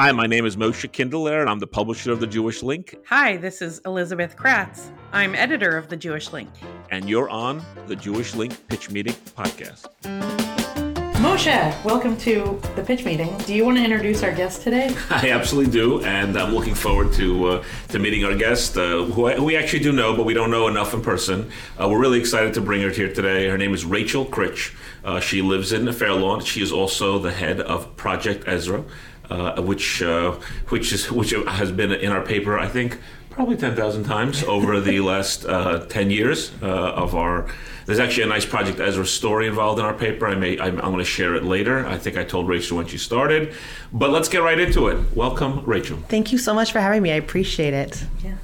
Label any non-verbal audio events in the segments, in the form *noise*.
Hi, my name is Moshe Kindler, and I'm the publisher of The Jewish Link. Hi, this is Elizabeth Kratz. I'm editor of The Jewish Link. And you're on the Jewish Link Pitch Meeting podcast. Moshe, welcome to the pitch meeting. Do you want to introduce our guest today? *laughs* I absolutely do, and I'm looking forward to uh, to meeting our guest, uh, who, I, who, we actually do know, but we don't know enough in person. Uh, we're really excited to bring her here today. Her name is Rachel Krich. Uh, she lives in Fair Lawn. She is also the head of Project Ezrah, uh, which uh, which is which has been in our paper, I think, probably ten thousand times over the *laughs* last uh, ten years uh, of our. There's actually a nice Project Ezrah story involved in our paper. I may I'm, I'm going to share it later. I think I told Rachel when she started, but let's get right into it. Welcome, Rachel. Thank you so much for having me. I appreciate it. Yeah.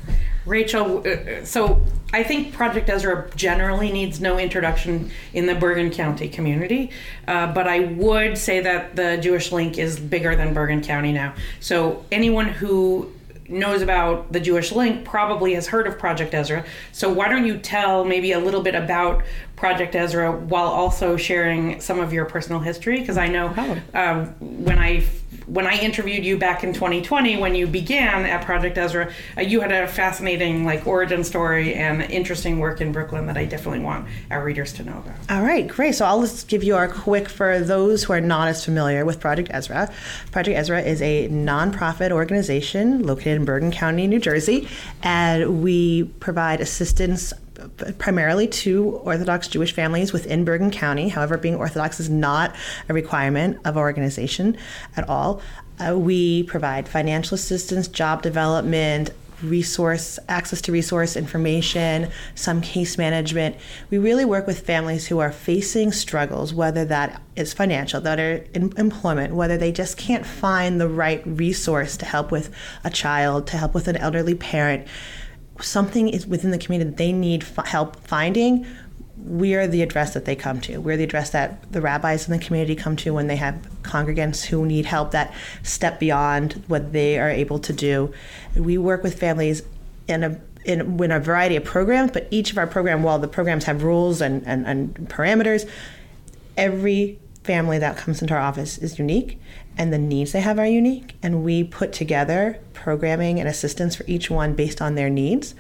Rachel, uh, so I think Project Ezrah generally needs no introduction in the Bergen County community, uh, but I would say that the Jewish Link is bigger than Bergen County now. So anyone who knows about the Jewish Link probably has heard of Project Ezrah. So why don't you tell maybe a little bit about Project Ezrah while also sharing some of your personal history? Because I know oh. um, when I when I interviewed you back in 2020 when you began at Project Ezrah, uh, you had a fascinating like origin story and interesting work in Brooklyn that I definitely want our readers to know about. All right, great. So I'll just give you our quick for those who are not as familiar with Project Ezrah. Project Ezrah is a nonprofit organization located in Bergen County, New Jersey, and we provide assistance primarily to Orthodox Jewish families within Bergen County. However, being Orthodox is not a requirement of our organization at all. Uh, we provide financial assistance, job development, resource access to resource information, some case management. We really work with families who are facing struggles, whether that is financial, that are in employment, whether they just can't find the right resource to help with a child, to help with an elderly parent something is within the community that they need f- help finding, we are the address that they come to. We're the address that the rabbis in the community come to when they have congregants who need help that step beyond what they are able to do. We work with families in a in, in a variety of programs, but each of our program, while the programs have rules and, and, and parameters, every family that comes into our office is unique and the needs they have are unique and we put together programming and assistance for each one based on their needs.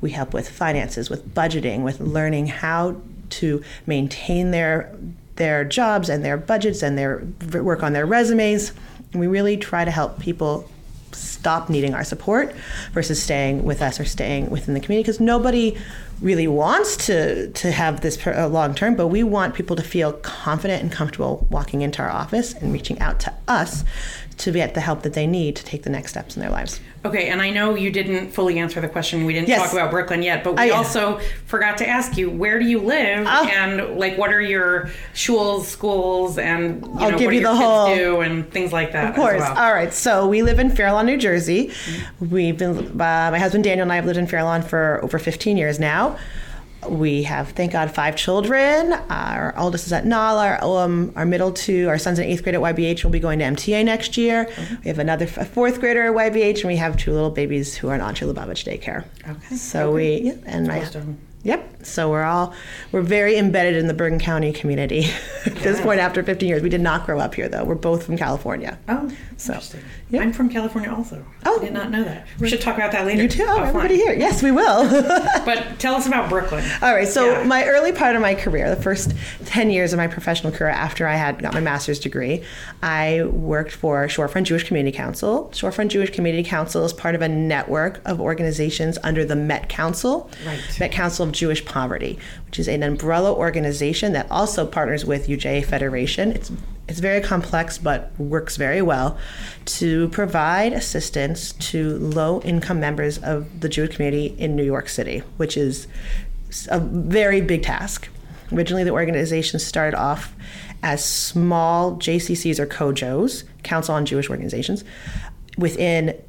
We help with finances with budgeting with learning how to maintain their their jobs and their budgets and their work on their resumes. We really try to help people stop needing our support versus staying with us or staying within the community because nobody really wants to to have this per, uh, long term, but we want people to feel confident and comfortable walking into our office and reaching out to us to get the help that they need to take the next steps in their lives. Okay, and I know you didn't fully answer the question. We didn't yes. talk about Brooklyn yet, but we also forgot to ask you where do you live oh. and like what are your shuls, schools, and you I'll know, give what you do the whole do and things like that. Of course. Well. All right. So we live in Fair Lawn, New Jersey. Mm-hmm. We've been uh, my husband Daniel and I have lived in Fair Lawn for over 15 years now. We have, thank God, five children. Our oldest is at NAL. Our, um, our middle two, our son's in eighth grade at YBH, will be going to MTA next year. Mm-hmm. We have another fourth grader at YBH, and we have two little babies who are in Anshe Lubavitch daycare. Okay. So okay. we, yeah, and my, Yep. So we're all we're very embedded in the Bergen County community *laughs* at yeah. this point after 15 years. We did not grow up here though. We're both from California. Oh, so. I'm from California also. Oh, I did not know that. We should talk about that later. You too. Oh, everybody here. Yes, we will. *laughs* but tell us about Brooklyn. All right. So yeah. my early part of my career, the first 10 years of my professional career after I had got my master's degree, I worked for Shorefront Jewish Community Council. Shorefront Jewish Community Council is part of a network of organizations under the Met Council, right. Met Council of Jewish Poverty, which is an umbrella organization that also partners with UJA Federation. It's it's very complex, but works very well to provide assistance to low income members of the Jewish community in New York City, which is a very big task. Originally, the organization started off as small JCCs or COJOs, Council on Jewish Organizations, within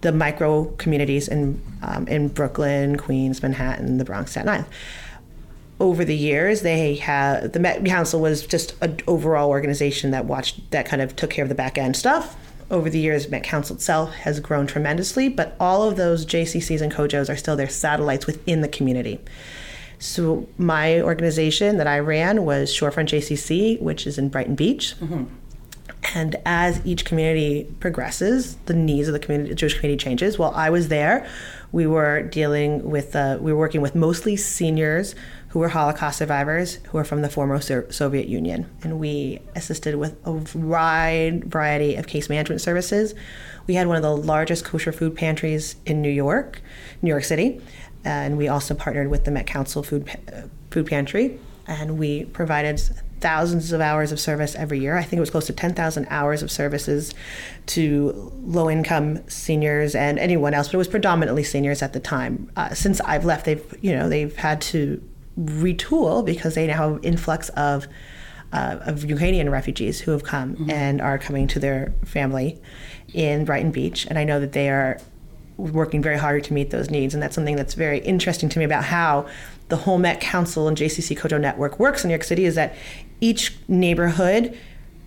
the micro communities in um, in Brooklyn, Queens, Manhattan, the Bronx, Staten Island. Over the years they have the met council was just an overall organization that watched that kind of took care of the back end stuff. Over the years met council itself has grown tremendously but all of those jccs and cojos are still their satellites within the community. So my organization that i ran was shorefront jcc which is in brighton beach. Mm-hmm. And as each community progresses, the needs of the community, Jewish community changes. While I was there, we were dealing with, uh, we were working with mostly seniors who were Holocaust survivors who are from the former Soviet Union. And we assisted with a wide variety of case management services. We had one of the largest kosher food pantries in New York, New York City. And we also partnered with the Met Council Food, food Pantry. And we provided thousands of hours of service every year. I think it was close to 10,000 hours of services to low income seniors and anyone else, but it was predominantly seniors at the time. Uh, since I've left, they've, you know, they've had to retool because they now have influx of uh, of Ukrainian refugees who have come mm-hmm. and are coming to their family in Brighton Beach, and I know that they are working very hard to meet those needs, and that's something that's very interesting to me about how the whole Met Council and JCC COJO network works in New York City is that each neighborhood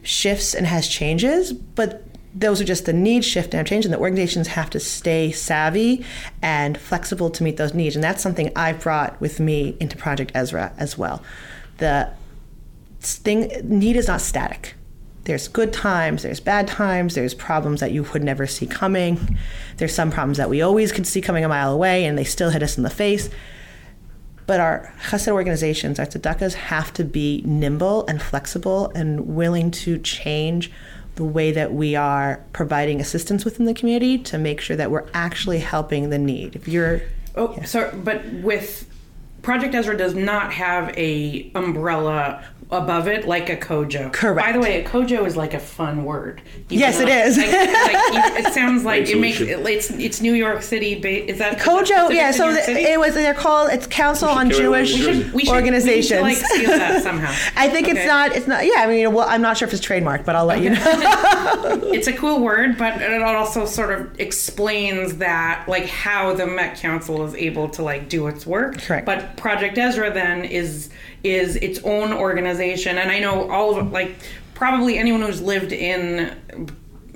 shifts and has changes, but those are just the needs shift and change, and the organizations have to stay savvy and flexible to meet those needs. And that's something I've brought with me into Project Ezrah as well. The thing need is not static. There's good times, there's bad times, there's problems that you would never see coming. There's some problems that we always could see coming a mile away, and they still hit us in the face. But our chesed organizations, our tzedakahs, have to be nimble and flexible and willing to change the way that we are providing assistance within the community to make sure that we're actually helping the need. If you're Oh, yeah. so but with Project Ezrah does not have a umbrella above it like a COJO. Correct. By the way, a COJO is like a fun word. yes, it is. Like, like, it sounds *laughs* like it makes it, it's it's New York City. Is that COJO? Yeah. So the, it was they're called it's Council on Jewish we should, we should, Organizations. We should, like that somehow. *laughs* I think okay. it's not. It's not. Yeah. I mean, well, I'm not sure if it's trademarked, but I'll let okay. you know. *laughs* it's a cool word, but it also sort of explains that like how the Met Council is able to like do its work. Correct. But Project Ezrah then is is its own organization, and I know all of like probably anyone who's lived in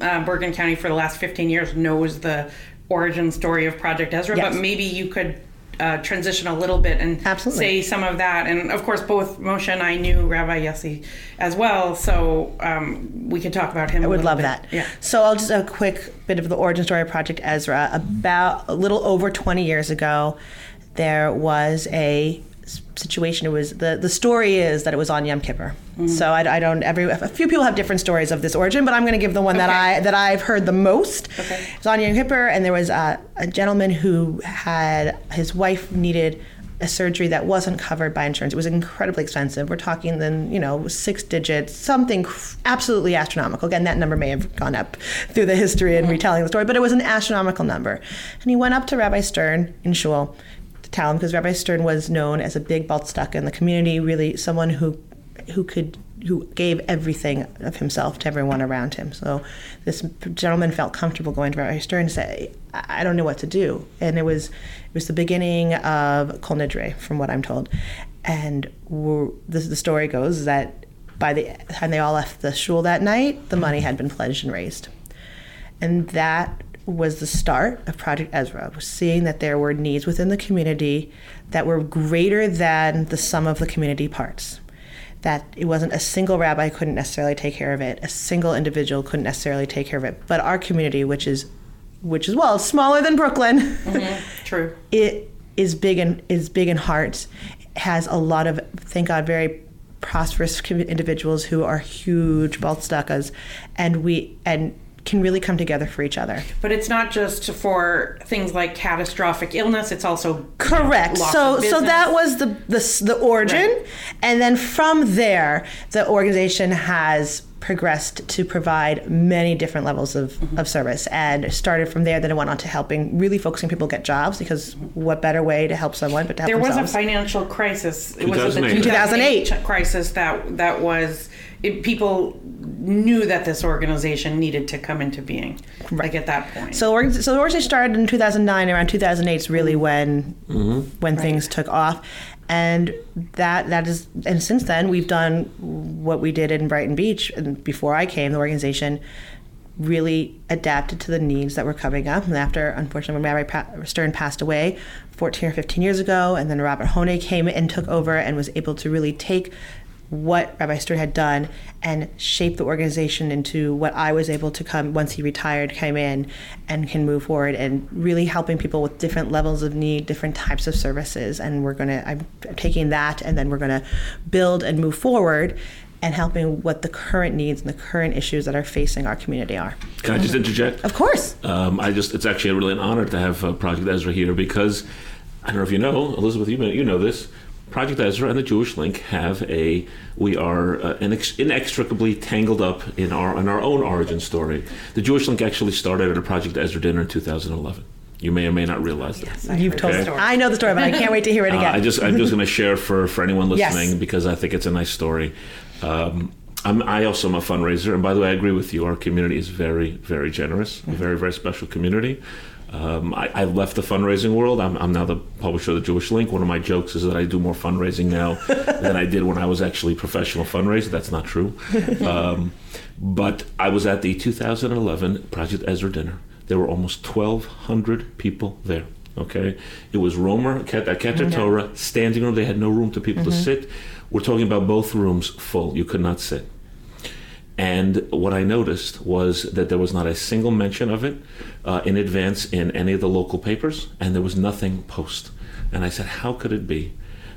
uh, Bergen County for the last 15 years knows the origin story of Project Ezrah, yes. but maybe you could uh, transition a little bit and Absolutely. say some of that. And of course, both Moshe and I knew Rabbi Yossi as well, so um, we could talk about him. I would love bit. that. Yeah. So I'll just a quick bit of the origin story of Project Ezrah. About a little over 20 years ago, there was a situation. It was the the story is that it was on Yom Kippur. Mm-hmm. So I, I, don't. Every a few people have different stories of this origin, but I'm going to give the one okay. that I that I've heard the most. Okay. It was on Yom Kippur, and there was a, a gentleman who had his wife needed a surgery that wasn't covered by insurance. It was incredibly expensive. We're talking then, you know, six digits, something absolutely astronomical. Again, that number may have gone up through the history and mm-hmm. retelling the story, but it was an astronomical number. And he went up to Rabbi Stern in Shul to tell him because Rabbi Stern was known as a big baltstuck in the community, really someone who who could who gave everything of himself to everyone around him. So this gentleman felt comfortable going to Rabbi Stern and say, I don't know what to do. And it was it was the beginning of Kol Nidre, from what I'm told. And the, the story goes that by the time they all left the shul that night, the money had been pledged and raised. And that was the start of Project Ezrah, was seeing that there were needs within the community that were greater than the sum of the community parts. That it wasn't a single rabbi couldn't necessarily take care of it, a single individual couldn't necessarily take care of it, but our community, which is, which is well smaller than Brooklyn, mm-hmm. true, *laughs* it is big and is big in heart, has a lot of thank God very prosperous individuals who are huge baltstuckas, and we and can really come together for each other. But it's not just for things like catastrophic illness; it's also correct. so, so that was the the, the origin, right. and then from there, the organization has progressed to provide many different levels of, mm-hmm. of service and started from there then it went on to helping really focusing people get jobs because what better way to help someone but to help there themselves. was a financial crisis it was the 2008, 2008 crisis that that was it, people knew that this organization needed to come into being right. like at that point so, so the organization started in 2009 around 2008 is really mm-hmm. when mm-hmm. when right. things took off and that that is and since then we've done what we did in Brighton Beach and before I came the organization really adapted to the needs that were coming up and after unfortunately when Rabbi Stern passed away 14 or 15 years ago and then Robert Hone came and took over and was able to really take what Rabbi Stern had done and shape the organization into what I was able to come once he retired, came in and can move forward and really helping people with different levels of need, different types of services. And we're going to, I'm taking that and then we're going to build and move forward and helping what the current needs and the current issues that are facing our community are. Can I just interject? Of course. Um, I just, it's actually really an honor to have uh, Project Ezrah here because I don't know if you know, Elizabeth, you, you know this. Project Ezrah and the Jewish Link have a. We are uh, inex- inextricably tangled up in our in our own origin story. The Jewish Link actually started at a Project Ezrah dinner in 2011. You may or may not realize that. You've told Okay. the story. I know the story, but I can't wait to hear it Uh, again. I just I'm just going *laughs* to share for for anyone Yes. listening because I think it's a nice story. Um, I'm, I also am a fundraiser, and by the way, I agree with you. Our community is very very generous, a very very special community. Um, I, I left the fundraising world. I'm, I'm now the publisher of the Jewish Link. One of my jokes is that I do more fundraising now *laughs* than I did when I was actually a professional fundraiser. That's not true. Um, but I was at the 2011 Project Ezrah dinner. There were almost 1,200 people there. Okay, it was Romer Ket- at Keter Torah standing room. They had no room for people to sit. We're talking about both rooms full. You could not sit. And what I noticed was that there was not a single mention of it uh, in advance in any of the local papers, and there was nothing post. And I said, how could it be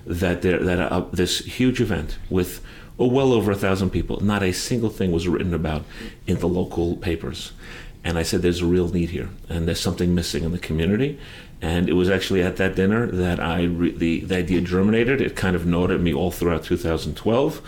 that there that uh, this huge event with oh, well over a thousand people, not a single thing was written about in the local papers? And I said, there's a real need here, and there's something missing in the community. And it was actually at that dinner that I re- the the idea germinated. It kind of gnawed at me all throughout 2012.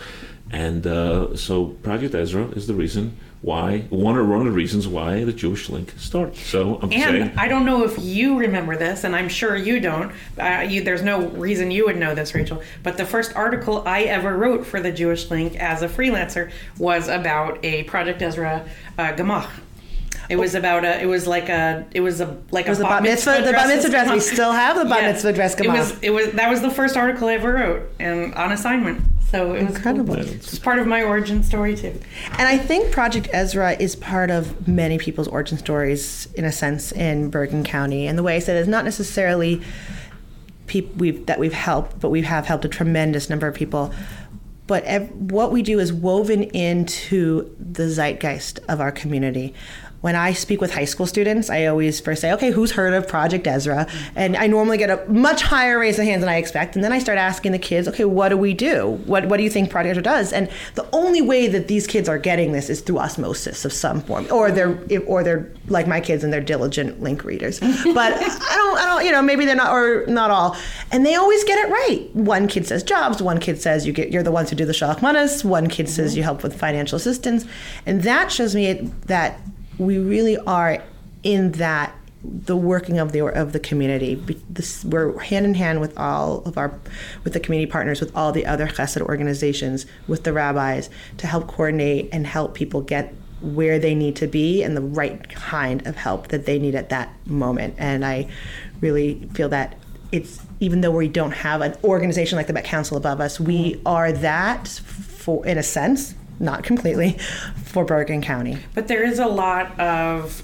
And uh, so Project Ezrah is the reason why, one or one of the reasons why the Jewish Link started. So I'm saying, And I don't know if you remember this, and I'm sure you don't. Uh, you, there's no reason you would know this, Rachel. But the first article I ever wrote for the Jewish Link as a freelancer was about a Project Ezrah uh, Gemach. It was oh. about a. It was like a. It was a like It was a the bat mitzvah, the bat mitzvah dress. We still have the bat Yeah. mitzvah dress It was. It was. That was the first article I ever wrote, and on assignment. So it was Incredible. Cool. It's part of my origin story too. And I think Project Ezrah is part of many people's origin stories, in a sense, in Bergen County. And the way I said it is not necessarily people we've, that we've helped, but we have helped a tremendous number of people. But ev- what we do is woven into the zeitgeist of our community. When I speak with high school students, I always first say, okay, who's heard of Project Ezrah? And I normally get a much higher raise of hands than I expect. And then I start asking the kids, okay, what do we do? What, what do you think Project Ezrah does? And the only way that these kids are getting this is through osmosis of some form, or they're, or they're like my kids and they're diligent link readers. *laughs* But I don't, I don't, you know, maybe they're not, or not all. And they always get it right. One kid says jobs, one kid says you get, you're the ones who do the shalach manas, one kid says mm-hmm. you help with financial assistance. And that shows me that we really are in that the working of the of the community. This, we're hand in hand with all of our with the community partners, with all the other chesed organizations, with the rabbis to help coordinate and help people get where they need to be and the right kind of help that they need at that moment. And I really feel that it's even though we don't have an organization like the Met Council above us, we are that for in a sense, not completely, for Bergen County. But there is a lot of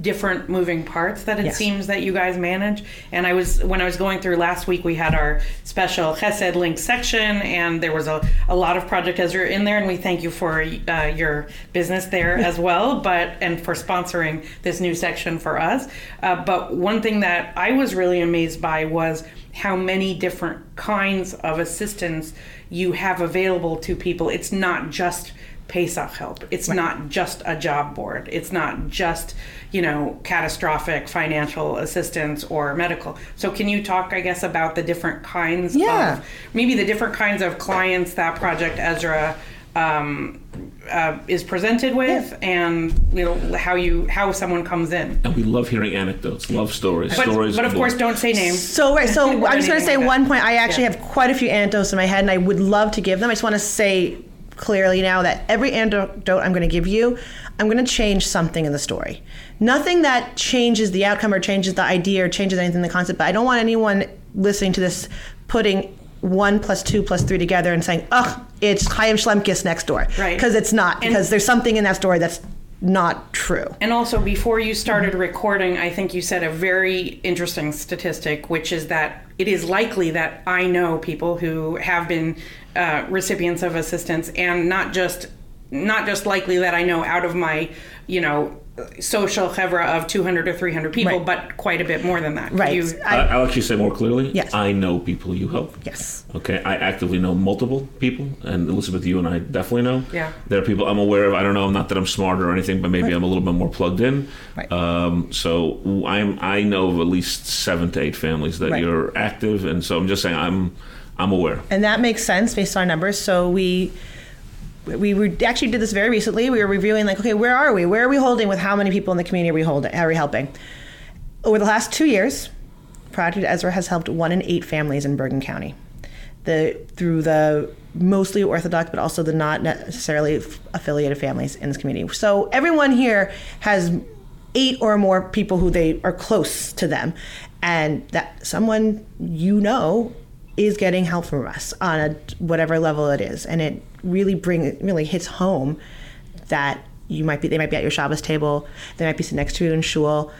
different moving parts that it Yes. seems that you guys manage. And I was when I was going through last week, we had our special Chesed link section, and there was a, a lot of Project Ezrah in there, and we thank you for uh, your business there as well, but and for sponsoring this new section for us. Uh, but one thing that I was really amazed by was how many different kinds of assistance you have available to people. It's not just Pesach help. It's not just a job board. It's not just, you know, catastrophic financial assistance or medical. So can you talk, I guess, about the different kinds Yeah. of maybe the different kinds of clients that Project Ezrah um, uh, is presented with, and you know how you how someone comes in. and we love hearing anecdotes, love stories, But, stories. but of course, don't say names. So right, so I'm just going to say like one point. I actually Yeah. have quite a few anecdotes in my head, and I would love to give them. I just want to say clearly now that every anecdote I'm going to give you, I'm going to change something in the story. Nothing that changes the outcome or changes the idea or changes anything in the concept. But I don't want anyone listening to this putting one plus two plus three together and saying, "Ugh, it's Chaim Schlemkes next door," Right. Because it's not. And- Because there's something in that story that's not true. And also, before you started recording, I think you said a very interesting statistic, which is that it is likely that I know people who have been uh, recipients of assistance, and not just not just likely that I know out of my, you know, social chevra of 200 or 300 people, Right. but quite a bit more than that. Right. you- I- I, I'll actually say more clearly. Yes. I know people you help. yes. Okay, I actively know multiple people, and Elizabeth, you and I definitely know. Yeah. There are people I'm aware of. I don't know, not that I'm smarter or anything, but maybe Right. I'm a little bit more plugged in. Right. Um, so I'm I know of at least seven to eight families that Right. you're active, and so I'm just saying I'm I'm aware. And that makes sense based on numbers. So we we actually did this very recently. We were reviewing like, okay, where are we? Where are we holding with how many people in the community are we holding? Are we helping? Over the last two years, Project Ezra has helped one in eight families in Bergen County. The through the mostly Orthodox, but also the not necessarily affiliated families in this community. So everyone here has eight or more people who they are close to them, and that someone you know is getting help from us on a whatever level it is, and it really bring really hits home that you might be they might be at your Shabbos table, they might be sitting next to you in shul,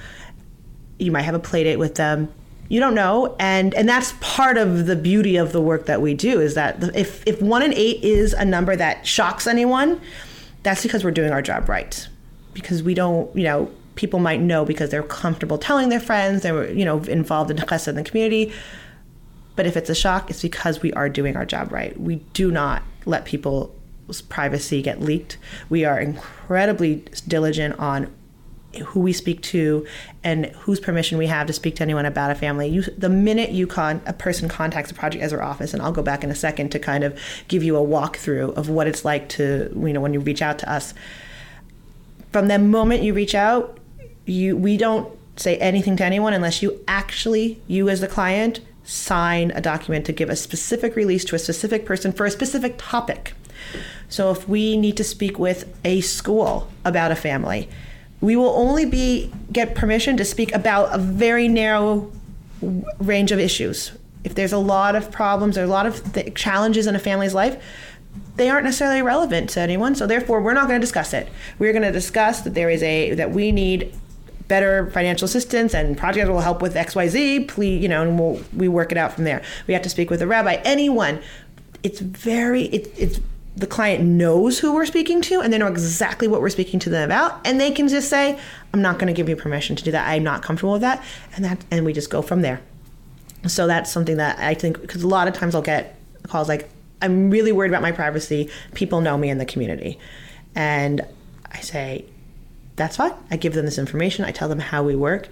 you might have a play date with them. You don't know, and and that's part of the beauty of the work that we do is that if if one in eight is a number that shocks anyone, that's because we're doing our job right. Because we don't, you know, people might know because they're comfortable telling their friends, they were, you know, involved in chesed in the community. But if it's a shock, it's because we are doing our job right. We do not let people's privacy get leaked. We are incredibly diligent on who we speak to and whose permission we have to speak to anyone about a family. You, the minute you con a person contacts the Project Ezrah office, and I'll go back in a second to kind of give you a walkthrough of what it's like to you know when you reach out to us. From the moment you reach out, you we don't say anything to anyone unless you actually you as the client sign a document to give a specific release to a specific person for a specific topic. So if we need to speak with a school about a family, we will only be get permission to speak about a very narrow range of issues. If there's a lot of problems or a lot of th- challenges in a family's life, they aren't necessarily relevant to anyone. So therefore, we're not going to discuss it. We're going to discuss that there is a that we need better financial assistance and project will help with XYZ. Please, you know, and we'll, we work it out from there. We have to speak with a rabbi, anyone. It's very it, it's the client knows who we're speaking to and they know exactly what we're speaking to them about and they can just say i'm not going to give you permission to do that i'm not comfortable with that and that and we just go from there so that's something that i think because a lot of times i'll get calls like i'm really worried about my privacy people know me in the community and i say that's fine i give them this information i tell them how we work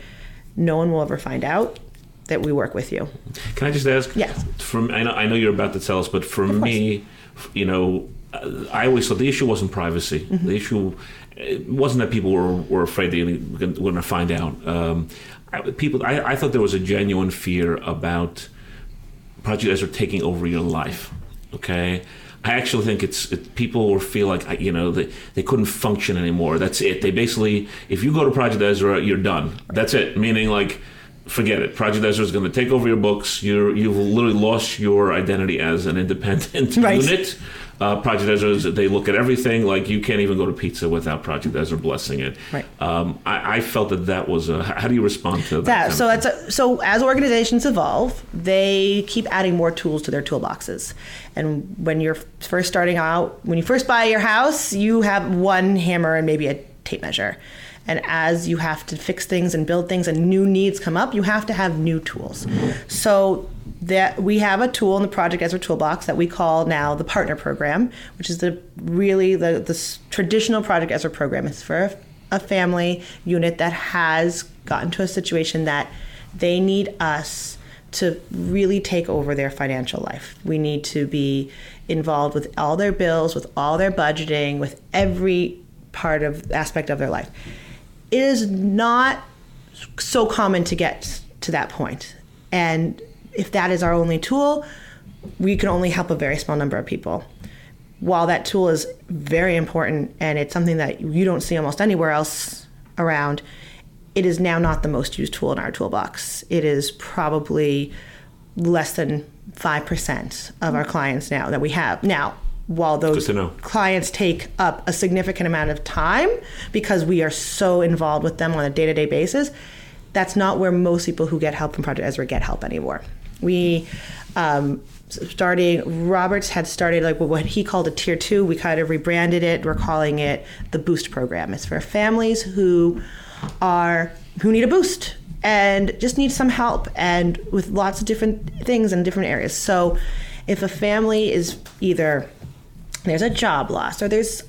no one will ever find out that we work with you Can I just ask? Yes. From I know, I know you're about to tell us, but for me, you know, uh, I always thought the issue wasn't privacy. Mm-hmm. The issue it wasn't that people were, were afraid they were going to find out. Um, I, people, I, I thought there was a genuine fear about Project Ezrah taking over your life. Okay. I actually think it's it, people feel like you know they, they couldn't function anymore. That's it. They basically, if you go to Project Ezrah, you're done. That's it. Meaning like, forget it. Project Ezrah is going to take over your books. You're you've literally lost your identity as an independent *laughs* Right. unit. Uh, Project Ezrah, is, they look at everything like you can't even go to pizza without Project Ezrah blessing it. Right. Um, I, I felt that that was a. How do you respond to that? that so that's a, so as organizations evolve they keep adding more tools to their toolboxes and when you're first starting out when you first buy your house you have one hammer and maybe a tape measure and as you have to fix things and build things and new needs come up you have to have new tools so that we have a tool in the project Ezrah toolbox that we call now the partner program which is the really the, the traditional project Ezrah program it's for a a family unit that has gotten to a situation that they need us to really take over their financial life. We need to be involved with all their bills, with all their budgeting, with every part of aspect of their life. It is not so common to get to that point. And if that is our only tool, we can only help a very small number of people while that tool is very important and it's something that you don't see almost anywhere else around, it is now not the most used tool in our toolbox. It is probably less than 5% of our clients now that we have. Now, while those Good to know. clients take up a significant amount of time because we are so involved with them on a day-to-day basis that's not where most people who get help from project ezrah get help anymore. We um, starting roberts had started like what he called a tier two. We kind of rebranded it. We're calling it the boost program. It's for families who are who need a boost and just need some help and with lots of different things in different areas. So if a family is either there's a job loss or there's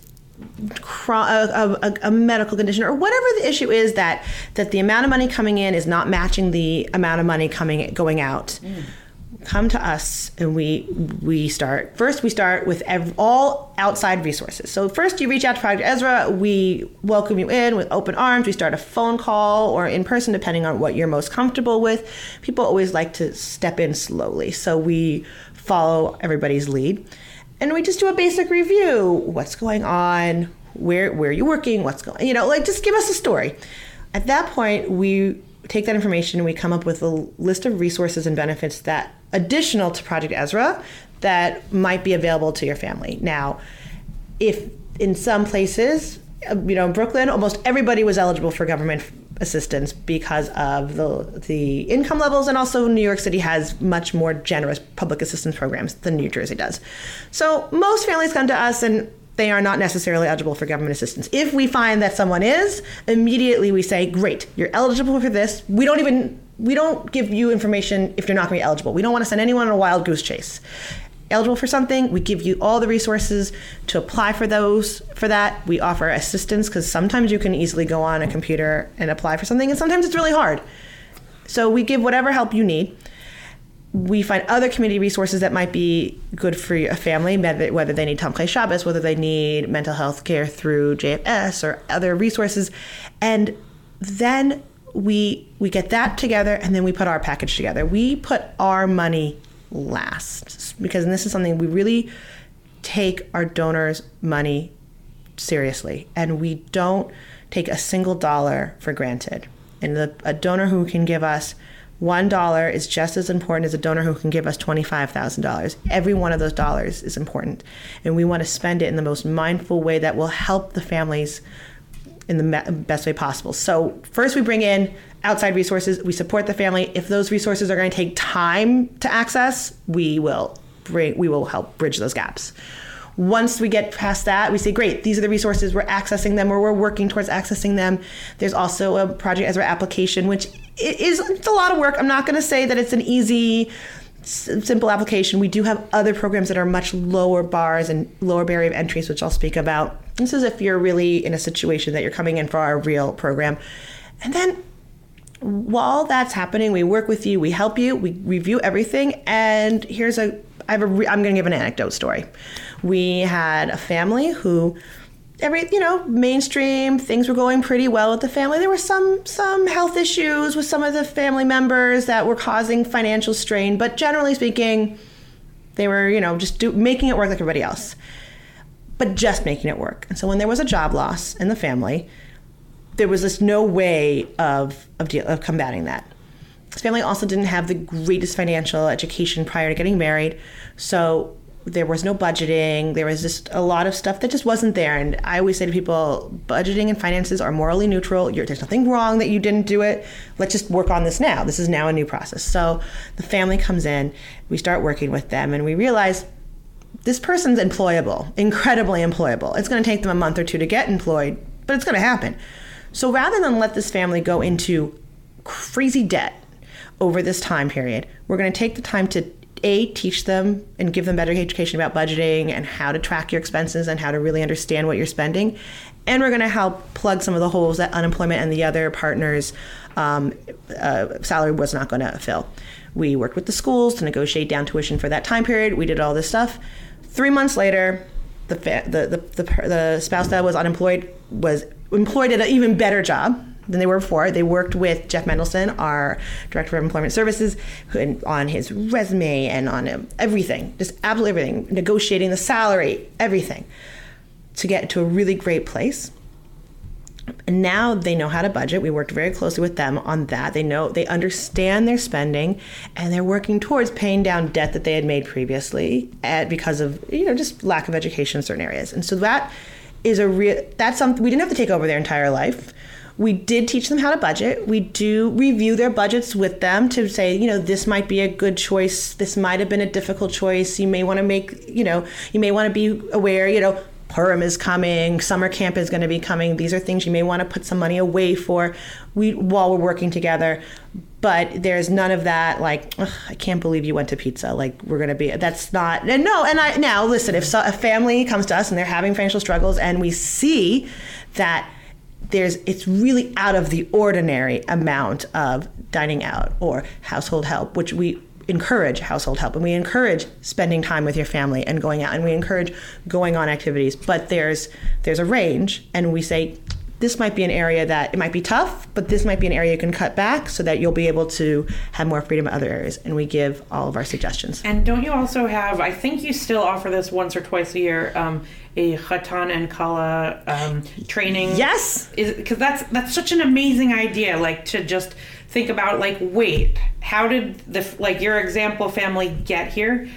a, a, a medical condition or whatever the issue is that that the amount of money coming in is not matching the amount of money coming going out. Mm. Come to us and we we start first we start with ev- all outside resources. So first you reach out to project ezrah we welcome you in with open arms we start a phone call or in person depending on what you're most comfortable with. People always like to step in slowly so we follow everybody's lead and we just do a basic review. What's going on? Where where are you working? What's going you know like just give us a story. At that point we take that information and we come up with a list of resources and benefits that additional to project ezrah that might be available to your family. Now if in some places uh, you know in brooklyn almost everybody was eligible for government assistance because of the the income levels and also New York City has much more generous public assistance programs than New Jersey does. So most families come to us and they are not necessarily eligible for government assistance. If we find that someone is, immediately we say, "Great, you're eligible for this." We don't even we don't give you information if you're not going to be eligible. We don't want to send anyone on a wild goose chase eligible for something we give you all the resources to apply for those for that. We offer assistance because sometimes you can easily go on a computer and apply for something and sometimes it's really hard. So we give whatever help you need. We find other community resources that might be good for a family, whether they need Tomchei Shabbos, whether they need mental health care through JFS or other resources, and then we we get that together, and then we put our package together. We put our money last because this is something we really take our donors' money seriously, and we don't take a single dollar for granted. And the, a donor who can give us one dollar is just as important as a donor who can give us $25,000. Every one of those dollars is important. And we want to spend it in the most mindful way that will help the families in the best way possible. So, first we bring in outside resources, we support the family. If those resources are going to take time to access, we will bring we will help bridge those gaps. Once we get past that, we say, great, these are the resources, we're accessing them or we're working towards accessing them. There's also a Project Ezrah application, which is a lot of work. I'm not going to say that it's an easy, simple application. We do have other programs that are much lower bars and lower barrier of entries, which I'll speak about. This is if you're really in a situation that you're coming in for our real program. And then while that's happening, we work with you, we help you, we review everything. And here's a I have a re- I'm going to give an anecdote story. We had a family who every you know mainstream things were going pretty well with the family. There were some some health issues with some of the family members that were causing financial strain but generally speaking they were you know just do, making it work like everybody else but just making it work. And so when there was a job loss in the family there was just no way of of, deal, of combating that. This family also didn't have the greatest financial education prior to getting married so there was no budgeting. There was just a lot of stuff that just wasn't there. And I always say to people, budgeting and finances are morally neutral. You're, there's nothing wrong that you didn't do it. Let's just work on this now. This is now a new process. So the family comes in, we start working with them, and we realize this person's employable, incredibly employable. It's going to take them a month or two to get employed, but it's going to happen. So rather than let this family go into crazy debt over this time period, we're going to take the time to a teach them and give them better education about budgeting and how to track your expenses and how to really understand what you're spending. And we're going to help plug some of the holes that unemployment and the other partners um, uh, salary was not going to fill. We worked with the schools to negotiate down tuition for that time period. We did all this stuff. Three months later the, the, the, the, the spouse that was unemployed was employed at an even better job than they were before. They worked with Jeff Mendelson, our director of employment services, who, on his resume and on everything, just absolutely everything, negotiating the salary, everything, to get to a really great place. And now they know how to budget. We worked very closely with them on that. They know they understand their spending, and they're working towards paying down debt that they had made previously at, because of you know just lack of education in certain areas. And so that is a real that's something we didn't have to take over their entire life. We did teach them how to budget. We do review their budgets with them to say, you know, this might be a good choice. This might have been a difficult choice. You may want to make, you know, you may want to be aware, you know, Purim is coming, summer camp is going to be coming. These are things you may want to put some money away for we while we're working together. But there's none of that like I can't believe you went to pizza. Like we're going to be that's not and no. And I now listen if so, a family comes to us and they're having financial struggles and we see that there's it's really out of the ordinary amount of dining out or household help, which we encourage household help and we encourage spending time with your family and going out and we encourage going on activities. But there's there's a range and we say this might be an area that it might be tough but this might be an area you can cut back so that you'll be able to have more freedom in other areas and we give all of our suggestions and don't you also have i think you still offer this once or twice a year um, a Chatan and Kala um, training. Yes, because that's that's such an amazing idea. Like to just think about like, wait, how did the like your example family get here?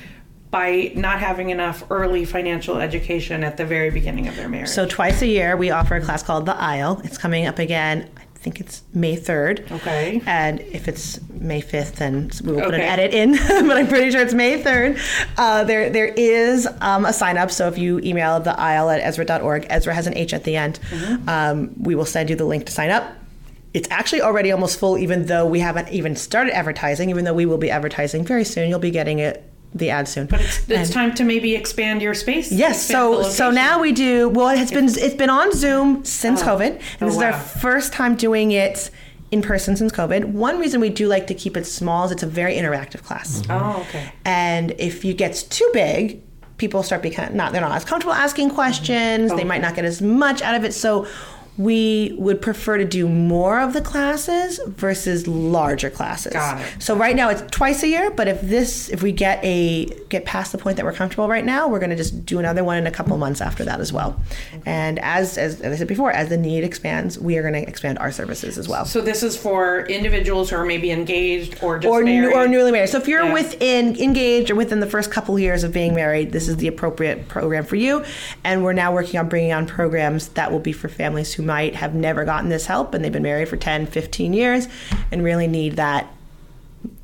By not having enough early financial education at the very beginning of their marriage. So twice a year we offer a class called The Aisle. It's coming up again. I think it's May 3rd. Okay. And if it's May 5th, then we will put an edit in, *laughs* but I'm pretty sure it's May 3rd. Uh, there, there is um, a sign up. So if you email the aisle at ezrah.org, Ezra has an H at the end, mm-hmm. um, we will send you the link to sign up it's actually already almost full, even though we haven't even started advertising. Even though we will be advertising very soon, you'll be getting it the ad soon. But it's, it's time to maybe expand your space. Yes. So so now we do. Well, it's been it's been on Zoom since oh. COVID, and oh, this wow. is our first time doing it in person since COVID. One reason we do like to keep it small is it's a very interactive class. Mm-hmm. Oh, okay. And if you gets too big, people start becoming not they're not as comfortable asking questions. Mm-hmm. Okay. They might not get as much out of it. So we would prefer to do more of the classes versus larger classes. Got it. So right now it's twice a year, but if this if we get a get past the point that we're comfortable right now, we're going to just do another one in a couple months after that as well. And as, as as I said before, as the need expands, we are going to expand our services as well. So this is for individuals who are maybe engaged or just or, married. or newly married. So if you're yeah. within engaged or within the first couple years of being married, this is the appropriate program for you. And we're now working on bringing on programs that will be for families who might have never gotten this help and they've been married for 10, 15 years and really need that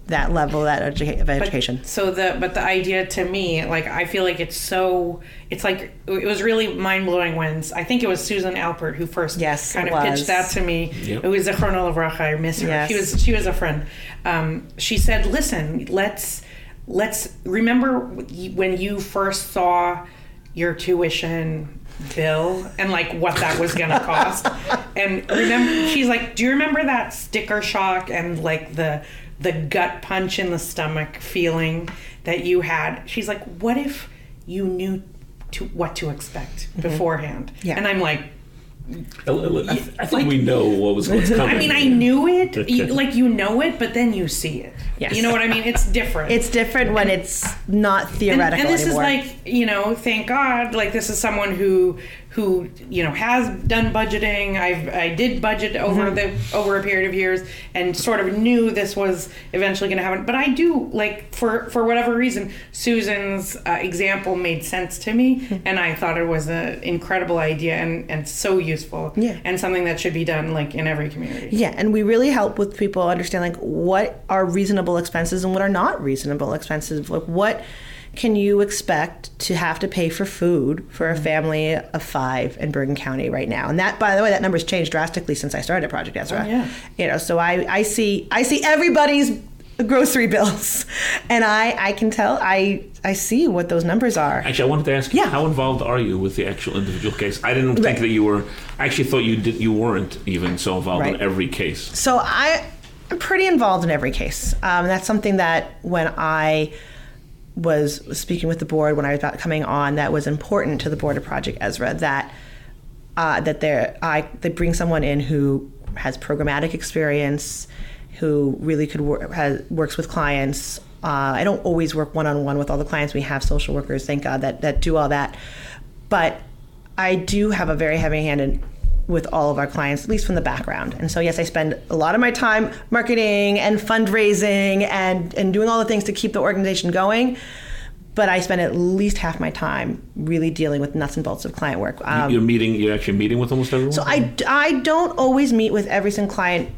that level that edu- of education. But, so the but the idea to me, like I feel like it's so it's like it was really mind blowing when I think it was Susan Alpert who first yes, kind of was. pitched that to me. Yep. It was a chrono of Racha, I miss her. Yes. She was she was a friend. Um, she said, "Listen, let's let's remember when you first saw your tuition bill and like what that was gonna *laughs* cost. and remember, she's like, "Do you remember that sticker shock and like the the gut punch in the stomach feeling that you had?" She's like, "What if you knew to what to expect mm-hmm. beforehand?" Yeah. And I'm like, I, think like, we know what was what's coming. I mean, I knew it, you, like you know it, but then you see it. Yes. You know what I mean? It's different. It's different when it's not theoretical and, and this anymore. is like, you know, thank God, like this is someone who who you know has done budgeting. I've I did budget over mm-hmm. the over a period of years and sort of knew this was eventually going to happen. But I do like for for whatever reason, Susan's uh, example made sense to me, mm-hmm. and I thought it was an incredible idea and and so useful. Yeah. and something that should be done like in every community. Yeah, and we really help with people understand like what are reasonable expenses and what are not reasonable expenses. Like what can you expect to have to pay for food for a family of five in Bergen County right now? And that, by the way, that number's changed drastically since I started Project Ezrah. Oh, yeah. You know, so I, I see I see everybody's grocery bills, *laughs* and I I can tell I I see what those numbers are. Actually, I wanted to ask you, yeah. how involved are you with the actual individual case? I didn't think right. that you were. I actually thought you did. You weren't even so involved right. in every case. So I. I'm pretty involved in every case. Um, that's something that when I was speaking with the board when I was about coming on that was important to the board of Project Ezrah that uh, that they I they bring someone in who has programmatic experience, who really could work has, works with clients. Uh, I don't always work one on one with all the clients. We have social workers, thank God, that that do all that. But I do have a very heavy hand in with all of our clients, at least from the background. And so, yes, I spend a lot of my time marketing and fundraising and, and doing all the things to keep the organization going. But I spend at least half my time really dealing with nuts and bolts of client work. Um, you're meeting. You're actually meeting with almost everyone. so I, I don't always meet with every single client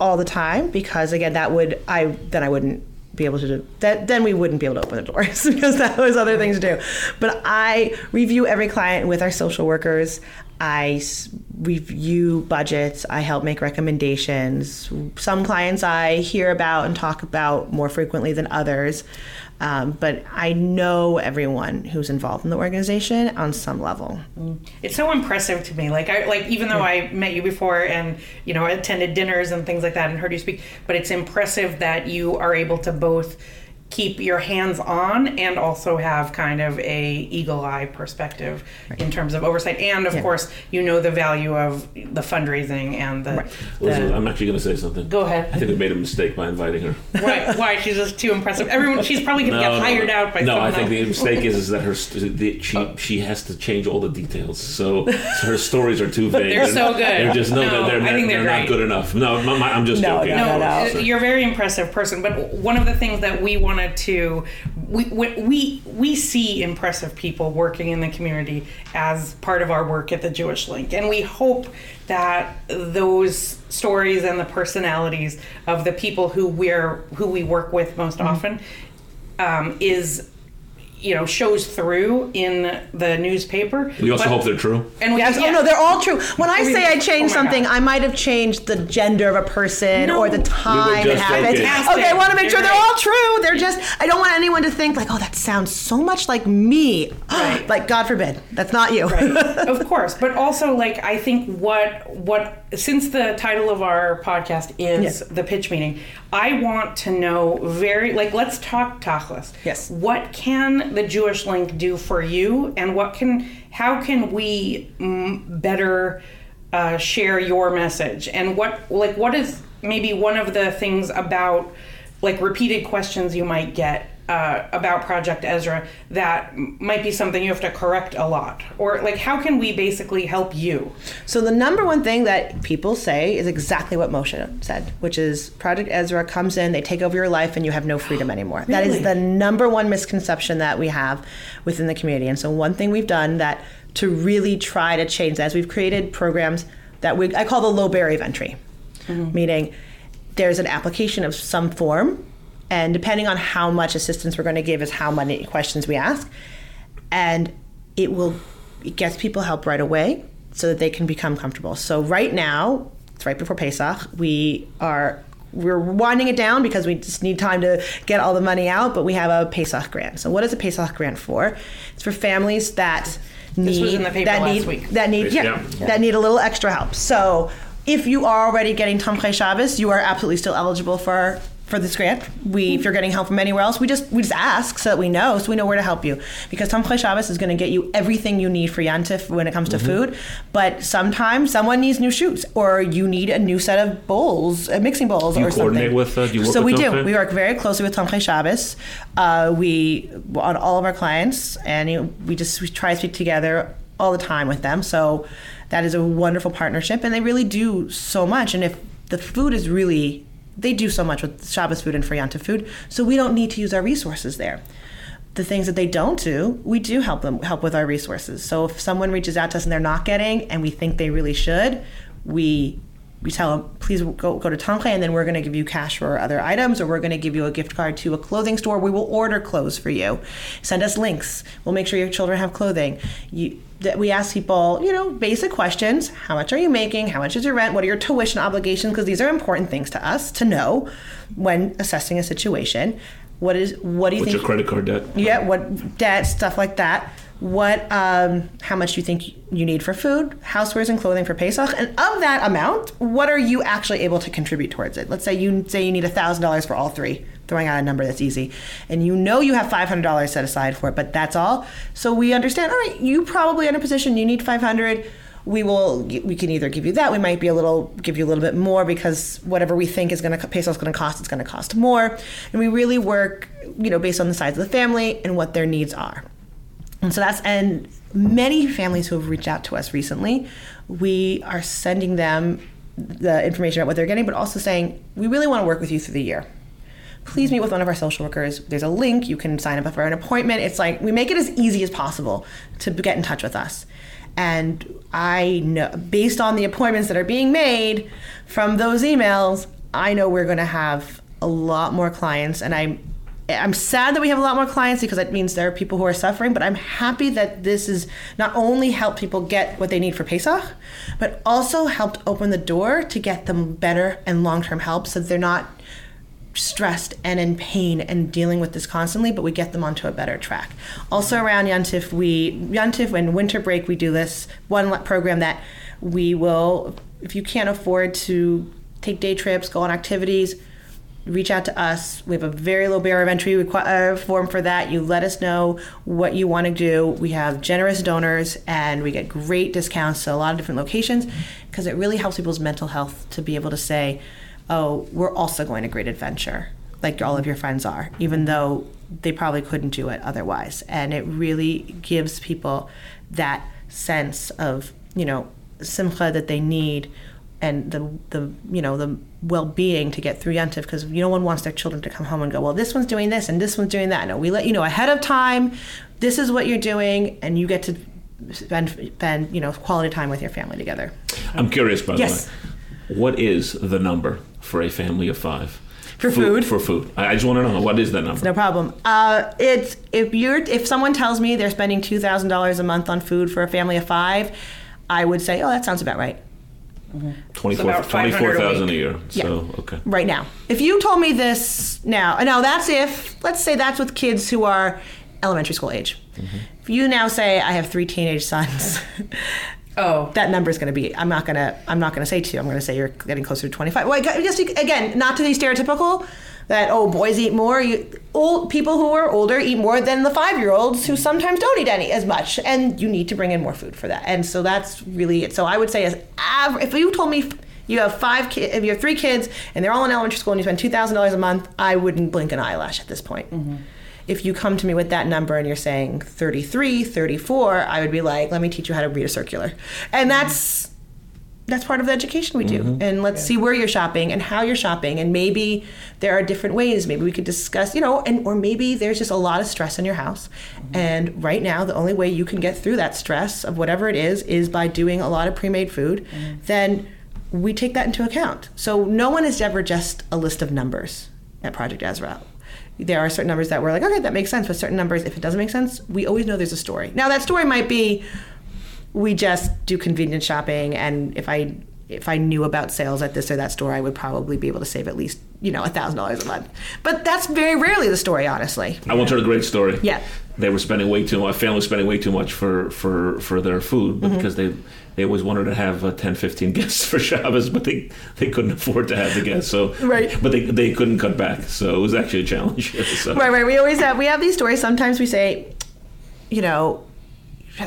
all the time because again that would I then I wouldn't be able to do that then we wouldn't be able to open the doors *laughs* because that was other things to do. But I review every client with our social workers. I review budgets. I help make recommendations. Some clients I hear about and talk about more frequently than others. Um, but I know everyone who's involved in the organization on some level. It's so impressive to me. Like I like even though I met you before and you know attended dinners and things like that and heard you speak, but it's impressive that you are able to both keep your hands on and also have kind of a eagle eye perspective in terms of oversight and of Yeah. course you know the value of the fundraising and the, Elizabeth, the I'm actually going to say something. Go ahead. I think we made a mistake by inviting her. *laughs* why, why she's just too impressive. Everyone she's probably gonna get hired out by no. someone I think else. the mistake is, is that her the, she oh. she has to change all the details. So, so her stories are too vague. They're so good. They're just no, No, they're, they're, I think they're not great. good enough. No, my, my, I'm just No, joking. no, No, no. you're a very impressive person. But one of the things that we wanted to, we, we we see impressive people working in the community as part of our work at the Jewish Link, and we hope that those stories and the personalities of the people who we're who we work with most Mm-hmm. often um, is. You know, shows through in the newspaper. We also But- hope they're true. And we, Yes. yeah. Oh no, they're all true. When I I mean, say I oh changed oh something, God. I might have changed the gender of a person No. or the time it happened. joking. Okay, I want to make sure You're they're all true. They're just. I don't want anyone to think like, oh, that sounds so much like me. *gasps* Right. like God forbid, that's not you. right *laughs* of course but also like i think what what since the title of our podcast is Yeah. the pitch meeting i want to know very like let's talk tachlis Yes. what can the jewish link do for you? And what can how can we mm, better uh, share your message? And what like what is maybe one of the things about like repeated questions you might get uh, about Project Ezrah that might be something you have to correct a lot, or like how can we basically help you? So the number one thing that people say is exactly what Moshe said, which is Project Ezrah comes in, they take over your life, and you have no freedom anymore. That is the number one misconception that we have within the community. And so one thing we've done that to really try to change that is we've created programs that we I call the low barrier of entry, meaning there's an application of some form, and depending on how much assistance we're going to give is how many questions we ask, and it will it gets people help right away so that they can become comfortable. So right now, it's right before Pesach. We are we're winding it down because we just need time to get all the money out, but we have a Pesach grant. So what is a Pesach grant for? It's for families that need was in the paper that need week. that need yeah, Yeah. that need a little extra help. So if you are already getting Tomchei Shabbos, you are absolutely still eligible for for this grant. We, if you're getting help from anywhere else, we just we just ask so that we know, so we know where to help you. Because Tomchei Shabbos is going to get you everything you need for Yantif when it comes to food. But sometimes someone needs new shoes, or you need a new set of bowls, uh, mixing bowls, Do you or something. coordinate with, uh, do you work so we do. We work very closely with Tomchei Shabbos. Uh, we on all of our clients, and you know, we just we try to speak together all the time with them. So that is a wonderful partnership, and they really do so much. And if the food is really, they do so much with Shabbos food and Frianta food, so we don't need to use our resources there. The things that they don't do, we do help them help with our resources. So if someone reaches out to us and they're not getting, and we think they really should, we we tell them please go go to Tomche and then we're going to give you cash for other items or we're going to give you a gift card to a clothing store. We will order clothes for you. Send us links. We'll make sure your children have clothing. You that we ask people, you know, basic questions. How much are you making? How much is your rent? What are your tuition obligations? Because these are important things to us to know when assessing a situation. What is what do you What's think your credit card debt? yeah, what debt, stuff like that. What, um, how much you think you need for food, housewares, and clothing for Pesach? And of that amount, what are you actually able to contribute towards it? Let's say you say you need thousand dollars for all three. Throwing out a number that's easy, and you know you have five hundred dollars set aside for it, but that's all. So we understand. All right, you probably in a position you need five hundred. We will. We can either give you that. We might be a little give you a little bit more because whatever we think is going to peso is going to cost, it's going to cost more. And we really work, you know, based on the size of the family and what their needs are And so that's and many families who have reached out to us recently, we are sending them the information about what they're getting, but also saying we really want to work with you through the year. Please meet with one of our social workers. There's a link. You can sign up for an appointment. It's like we make it as easy as possible to get in touch with us. And I know, based on the appointments that are being made from those emails, I know we're going to have a lot more clients. And I'm I'm sad that we have a lot more clients because that means there are people who are suffering, but I'm happy that this is not only helped people get what they need for Pesach, but also helped open the door to get them better and long term help so they're not stressed and in pain and dealing with this constantly, but we get them onto a better track. Also around Yontif, we Yontif when winter break we do this one program that we will if you can't afford to take day trips, go on activities, reach out to us. We have a very low barrier of entry requ- uh, form for that. You let us know what you want to do. We have generous donors and we get great discounts to a lot of different locations because it really helps people's mental health to be able to say, oh, we're also going to Great Adventure, like all of your friends are, even though they probably couldn't do it otherwise. And it really gives people that sense of, you know, simcha that they need and the the you know the well-being to get through Yontif because you no one wants their children to come home and go well this one's doing this and this one's doing that. No we let you know ahead of time this is what you're doing and you get to spend spend you know quality time with your family together. I'm curious by the Yes. way what is the number for a family of five? For food? for food. I just want to know what is that number? No problem. Uh, it's if you're if someone tells me they're spending $2000 a month on food for a family of five I would say oh that sounds about right Mm-hmm. 24 about 500 a 24,000 a week. year so okay right now. If you told me this now, now that's if, let's say that's with kids who are elementary school age. Mm-hmm. If you now say I have three teenage sons, *laughs* Oh, that number is going to be. I'm not going to. I'm not going to say two. I'm going to say you're getting closer to 25. Well, I guess you- again, not to be stereotypical. That oh, boys eat more. You, old people who are older eat more than the five year olds who sometimes don't eat any as much, and you need to bring in more food for that. And so that's really it. So I would say as if you told me you have five kids, if you have three kids and they're all in elementary school and you spend two thousand dollars a month, I wouldn't blink an eyelash at this point. Mm-hmm. If you come to me with that number and you're saying 33, 34, I would be like, let me teach you how to read a circular. And mm-hmm. that's that's part of the education we do. Mm-hmm. And let's see where you're shopping and how you're shopping. And maybe there are different ways. Maybe we could discuss, you know, and or maybe there's just a lot of stress in your house. Mm-hmm. And right now, the only way you can get through that stress of whatever it is is by doing a lot of pre-made food. Mm-hmm. Then we take that into account. So no one is ever just a list of numbers at Project Ezrah. There are certain numbers that we're like, okay, that makes sense. But certain numbers, if it doesn't make sense, we always know there's a story. Now that story might be we just do convenience shopping and if i if i knew about sales at this or that store i would probably be able to save at least you know a thousand dollars a month but that's very rarely the story honestly I want to tell a great story. Yeah. They were spending way too much, family was spending way too much for, for, for their food Mm-hmm. because they, they always wanted to have uh, 10, 15 *laughs* guests for Shabbos, but they, they couldn't afford to have the guests. So, Right. But they, they couldn't cut back. So it was actually a challenge. *laughs* so. right right we always have we have these stories sometimes we say you know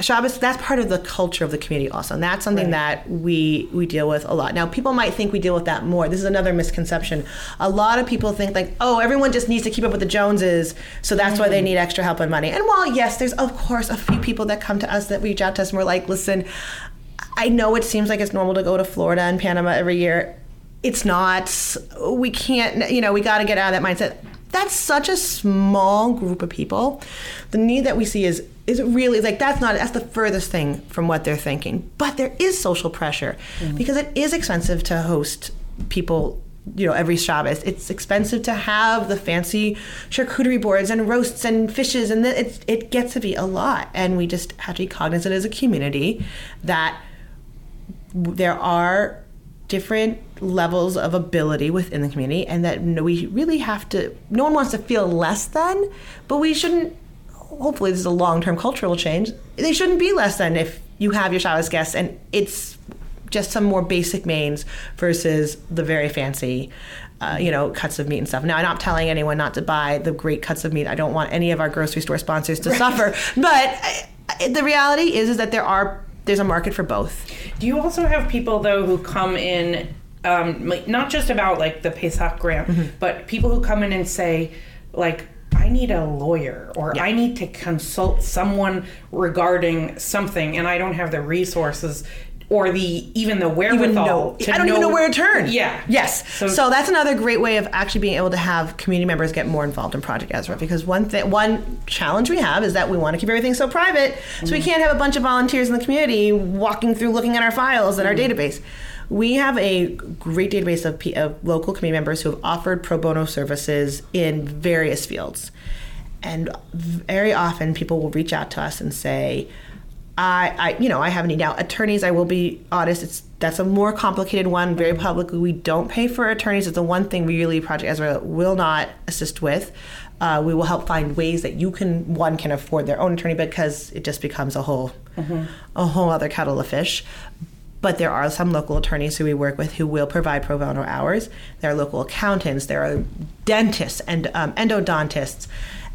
Shabbos, that's part of the culture of the community also. And that's something that we we deal with a lot. Now people might think we deal with that more. This is another misconception. A lot of people think like, oh, everyone just needs to keep up with the Joneses, so that's why they mm-hmm. need extra help and money. And while yes, there's of course a few people that come to us that reach out to us and we're like, listen, I know it seems like it's normal to go to Florida and Panama every year. It's not. We can't, you know, we got to get out of that mindset. That's such a small group of people. The need that we see is is really like that's not that's the furthest thing from what they're thinking. But there is social pressure mm. because it is expensive to host people you know every Shabbos. It's expensive to have the fancy charcuterie boards and roasts and fishes, and the, it it gets to be a lot. And we just have to be cognizant as a community that there are different levels of ability within the community, and that we really have to. No one wants to feel less than, but we shouldn't. Hopefully, this is a long-term cultural change. They shouldn't be less than if you have your Shabbos guests, and it's just some more basic mains versus the very fancy, uh, you know, cuts of meat and stuff. Now, I'm not telling anyone not to buy the great cuts of meat. I don't want any of our grocery store sponsors to suffer. But uh, the reality is, is that there are there's a market for both. Do you also have people though who come in, um, like, not just about like the Pesach grant, Mm-hmm. but people who come in and say, like, I need a lawyer or I need to consult someone regarding something and I don't have the resources or the even the wherewithal even know, to I don't even know where to turn. Yeah. Yes. So- So, that's another great way of actually being able to have community members get more involved in Project Ezrah because one thing, one challenge we have is that we want to keep everything so private, so Mm-hmm. we can't have a bunch of volunteers in the community walking through looking at our files and our Mm-hmm. database. We have a great database of, P- of local community members who have offered pro bono services in various fields. And very often people will reach out to us and say, I, I, you know, I have any now. Attorneys, I will be honest, it's that's a more complicated one. Very publicly, we don't pay for attorneys. It's the one thing we really Project Ezrah will not assist with. Uh, we will help find ways that you can one can afford their own attorney because it just becomes a whole a whole other kettle of fish. But there are some local attorneys who we work with who will provide pro bono hours. There are local accountants. There are dentists and um, endodontists.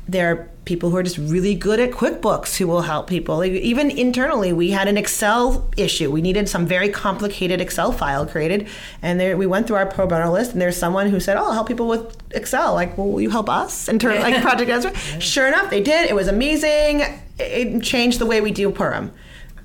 There are people who are just really good at QuickBooks who will help people. Even internally, we had an Excel issue. We needed some very complicated Excel file created, and there, we went through our pro bono list, and there's someone who said, "Oh, I'll help people with Excel." Like, well, will you help us terms like *laughs* Project Ezrah? Sure enough, they did. It was amazing. It changed the way we do Purim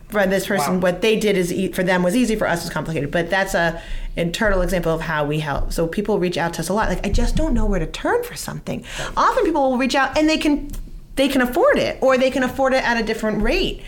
for this person Wow. what they did is e- for them was easy for us was complicated. But that's a internal example of how we help. So people reach out to us a lot. Like i just don't know where to turn for something. Often people will reach out and they can they can afford it or they can afford it at a different rate.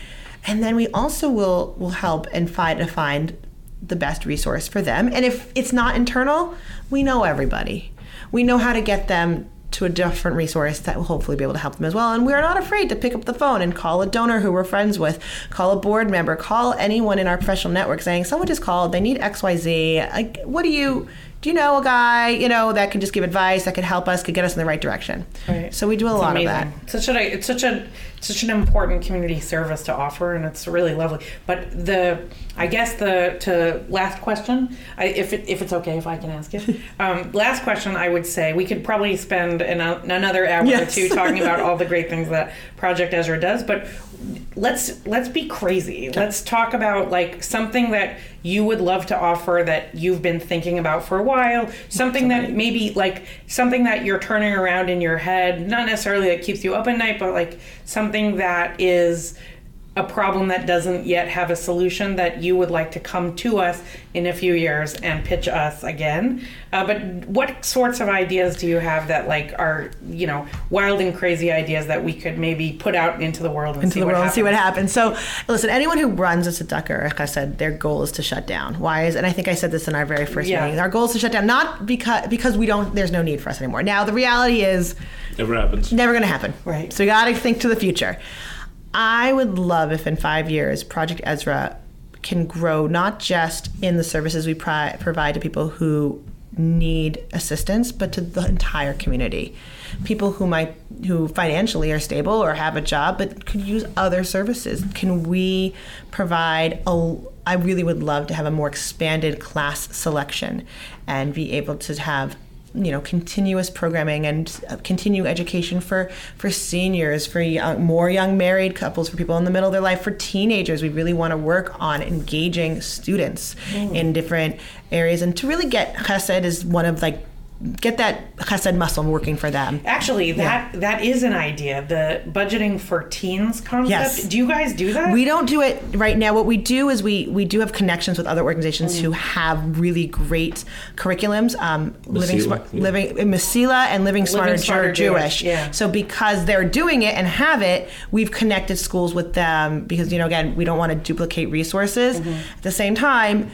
And then we also will will help and find to find the best resource for them. And if it's not internal we know everybody. We know how to get them to a different resource that will hopefully be able to help them as well. And we're not afraid to pick up the phone and call a donor who we're friends with, call a board member, call anyone in our professional network saying, someone just called, they need XYZ. Like, what do you, do you know a guy, you know, that can just give advice, that could help us, could get us in the right direction? Right. So we do a It's lot amazing. of that. Such a it's such a such an important community service to offer, and it's really lovely. But the I guess the to last question, I, if it, if it's okay if I can ask it. *laughs* Um, last question, I would say we could probably spend an, another hour Yes. or two *laughs* talking about all the great things that Project Ezrah does, but let's let's be crazy. Let's talk about like something that you would love to offer that you've been thinking about for a while. Something that maybe like something that you're turning around in your head, not necessarily that keeps you up at night, but like something that is a problem that doesn't yet have a solution that you would like to come to us in a few years and pitch us again. Uh, but what sorts of ideas do you have that like are you know wild and crazy ideas that we could maybe put out into the world and into see the what world and happens? see what happens. So, listen, anyone who runs a Tzedakah, like I said, their goal is to shut down. Why is? And I think I said this in our very first Yeah. meeting. Our goal is to shut down, not because because we don't. There's no need for us anymore. Now, the reality is, Never happens. never going to happen. Right. So we got to think to the future. I would love if in five years Project Ezrah can grow not just in the services we pri- provide to people who need assistance, but to the entire community. People who might who financially are stable or have a job but could use other services. Can we provide a I really would love to have a more expanded class selection and be able to have you know continuous programming and uh, continue education for for seniors for young, more young married couples for people in the middle of their life for teenagers. We really want to work on engaging students in different areas. And to really get chesed is one of like get that chesed muscle working for them Actually, that that is an idea. The budgeting for teens concept. Yes. Do you guys do that? We don't do it right now. What we do is we we do have connections with other organizations who mm. have really great curriculums. Um, living Mesila, smart, yeah. living eh, Mesila and Living Smarter, Smarter Jewish, Jewish. yeah. So because they're doing it and have it, we've connected schools with them because you know again we don't want to duplicate resources. Mm-hmm. At the same time.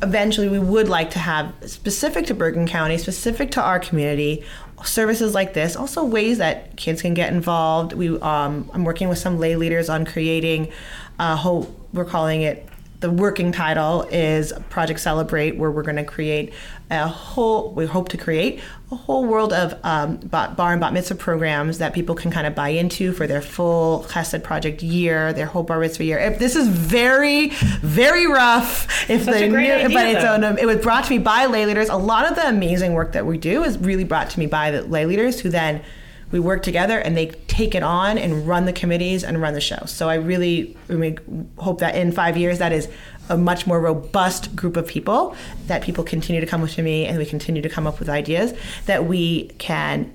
Eventually, we would like to have specific to Bergen County, specific to our community, services like this. Also, ways that kids can get involved. We, um, I'm working with some lay leaders on creating a whole. We're calling it. The working title is Project Celebrate, where we're going to create a whole. We hope to create a whole world of um, bar and bat mitzvah programs that people can kind of buy into for their full Chesed project year, their whole bar mitzvah year. If this is very, very rough. If Such a the great new- idea, but it's um, it was brought to me by lay leaders. A lot of the amazing work that we do is really brought to me by the lay leaders who then we work together and they take it on and run the committees and run the show. So I really, I mean, hope that in five years that is a much more robust group of people that people continue to come to me and we continue to come up with ideas that we can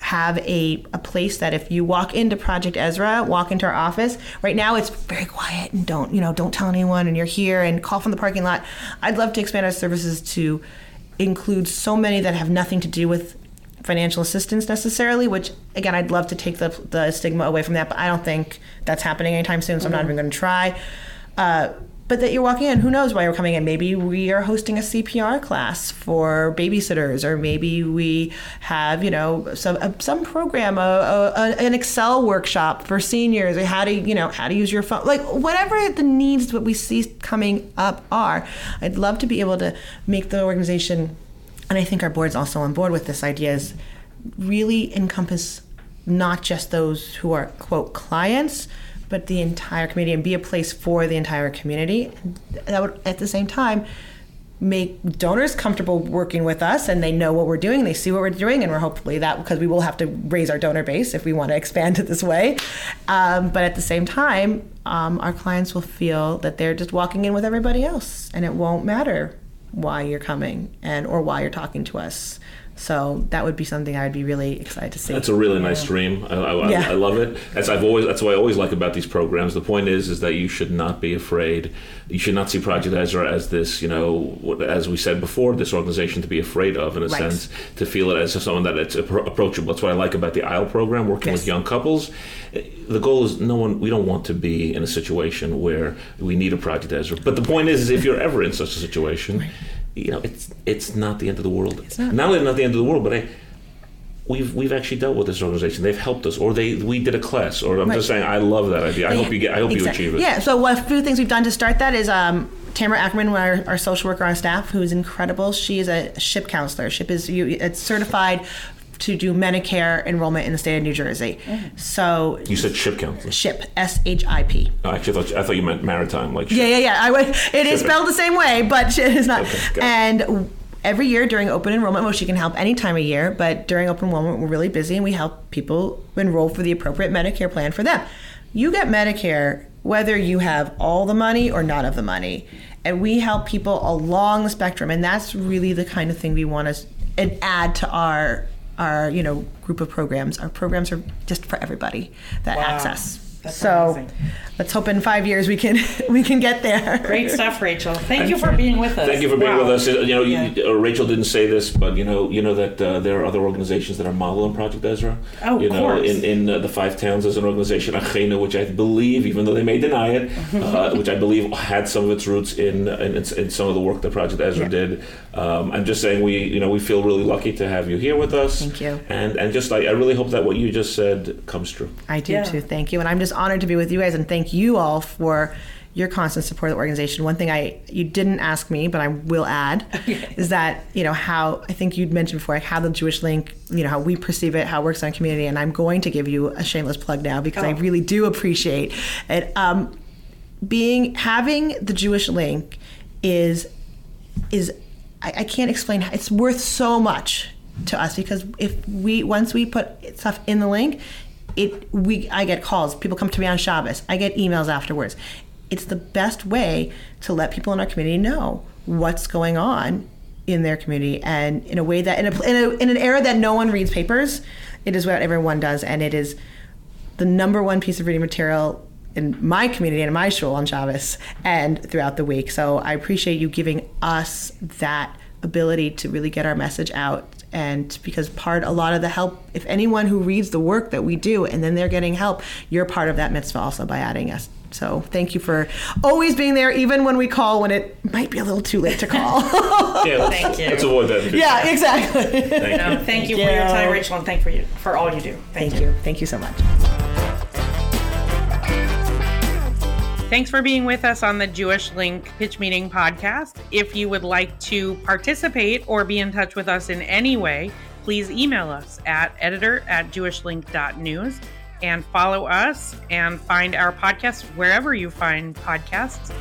have a, a place that if you walk into Project Ezrah, walk into our office, right now it's very quiet and don't, you know, don't tell anyone and you're here and call from the parking lot. I'd love to expand our services to include so many that have nothing to do with financial assistance necessarily, which again, I'd love to take the, the stigma away from that, but I don't think that's happening anytime soon, so I'm not even going to try. Uh, but that you're walking in, who knows why you're coming in? Maybe we are hosting a CPR class for babysitters, or maybe we have, you know, some uh, some program, a, a, an Excel workshop for seniors, or how to, you know, how to use your phone, like whatever the needs that we see coming up are. I'd love to be able to make the organization and I think our board's also on board with this idea is really encompass not just those who are quote clients, but the entire community and be a place for the entire community. That would at the same time make donors comfortable working with us and they know what we're doing they see what we're doing and we're hopefully that because we will have to raise our donor base if we want to *laughs* expand it this way um, but at the same time um, our clients will feel that they're just walking in with everybody else and it won't matter why you're coming and or why you're talking to us. So that would be something I'd be really excited to see. That's a really nice dream. I, I, Yeah. I love it. As I've always, that's what I always like about these programs. The point is, is that you should not be afraid. You should not see Project Ezrah as this, you know, as we said before, this organization to be afraid of, in a Right. sense, to feel it as someone that it's approachable. That's what I like about the Isle program, working with young couples. The goal is no one. We don't want to be in a situation where we need a Project Ezrah. But the point is, is if you're ever in such a situation, you know, it's it's not the end of the world. It's not. not only not the end of the world, but I we've we've actually dealt with this organization. They've helped us, or they we did a class. Or I'm Right. just saying, I love that idea. I hope you get. I hope you achieve it. Yeah. So a few things we've done to start that is um, Tamara Ackerman, our, our social worker on staff, who is incredible. She is a SHIP counselor. SHIP is you, it's certified to do Medicare enrollment in the state of New Jersey. Mm-hmm. So You said ship counselor. SHIP, S H I P. Oh, actually, I thought, I thought you meant maritime, like ship. Yeah, yeah, yeah. I would. It is it. spelled the same way, but *laughs* it is not. Okay, and every year during open enrollment, which you can help any time of year, but during open enrollment, we're really busy and we help people enroll for the appropriate Medicare plan for them. You get Medicare whether you have all the money or none of the money, and we help people along the spectrum, and that's really the kind of thing we want to add to our our you know group of programs. Our programs are just for everybody that Wow. access. That's so amazing. let's hope in five years we can *laughs* we can get there. Great stuff, Rachel. Thank you for being with us. Thank you for being Wow. with us. You know, Yeah. you, uh, Rachel didn't say this, but you know, you know that uh, there are other organizations that are modeling Project Ezrah. Oh, of you know, course. in, in uh, the five towns, there's an organization, Achena, which I believe, even though they may deny it, *laughs* uh, which I believe had some of its roots in in, in some of the work that Project Ezrah Yeah. did. Um, I'm just saying, we you know, we feel really lucky to have you here with us. Thank you. And and just I, I really hope that what you just said comes true. I do Yeah. too. Thank you, and I'm just honored to be with you guys, and thank you all for your constant support of the organization. One thing I you didn't ask me, but I will add, *laughs* is that you know how I think you'd mentioned before, like how the Jewish Link, you know how we perceive it, how it works in our community, and I'm going to give you a shameless plug now because I Oh. really do appreciate it. Um, being having the Jewish Link is is I, I can't explain. It's worth so much to us because if we once we put stuff in the link it we I get calls. People come to me on Shabbos. I get emails afterwards. It's the best way to let people in our community know what's going on in their community and in a way that in, a, in, a, in an era that no one reads papers it is what everyone does and it is the number one piece of reading material in my community and in my shul on Shabbos and throughout the week. So I appreciate you giving us that ability to really get our message out. And because part, a lot of the help, if anyone who reads the work that we do and then they're getting help, you're part of that mitzvah also by adding us. So thank you for always being there, even when we call when it might be a little too late to call. *laughs* Yeah, let's, Thank you. let's avoid that. yeah, exactly. Thank No, you. thank you Thank for your time, Rachel, and thank for you for all you do. Thank, Thank you. Thank you so much. Thanks for being with us on the Jewish Link Pitch Meeting podcast. If you would like to participate or be in touch with us in any way, please email us at editor at jewishlink.news and follow us and find our podcast wherever you find podcasts.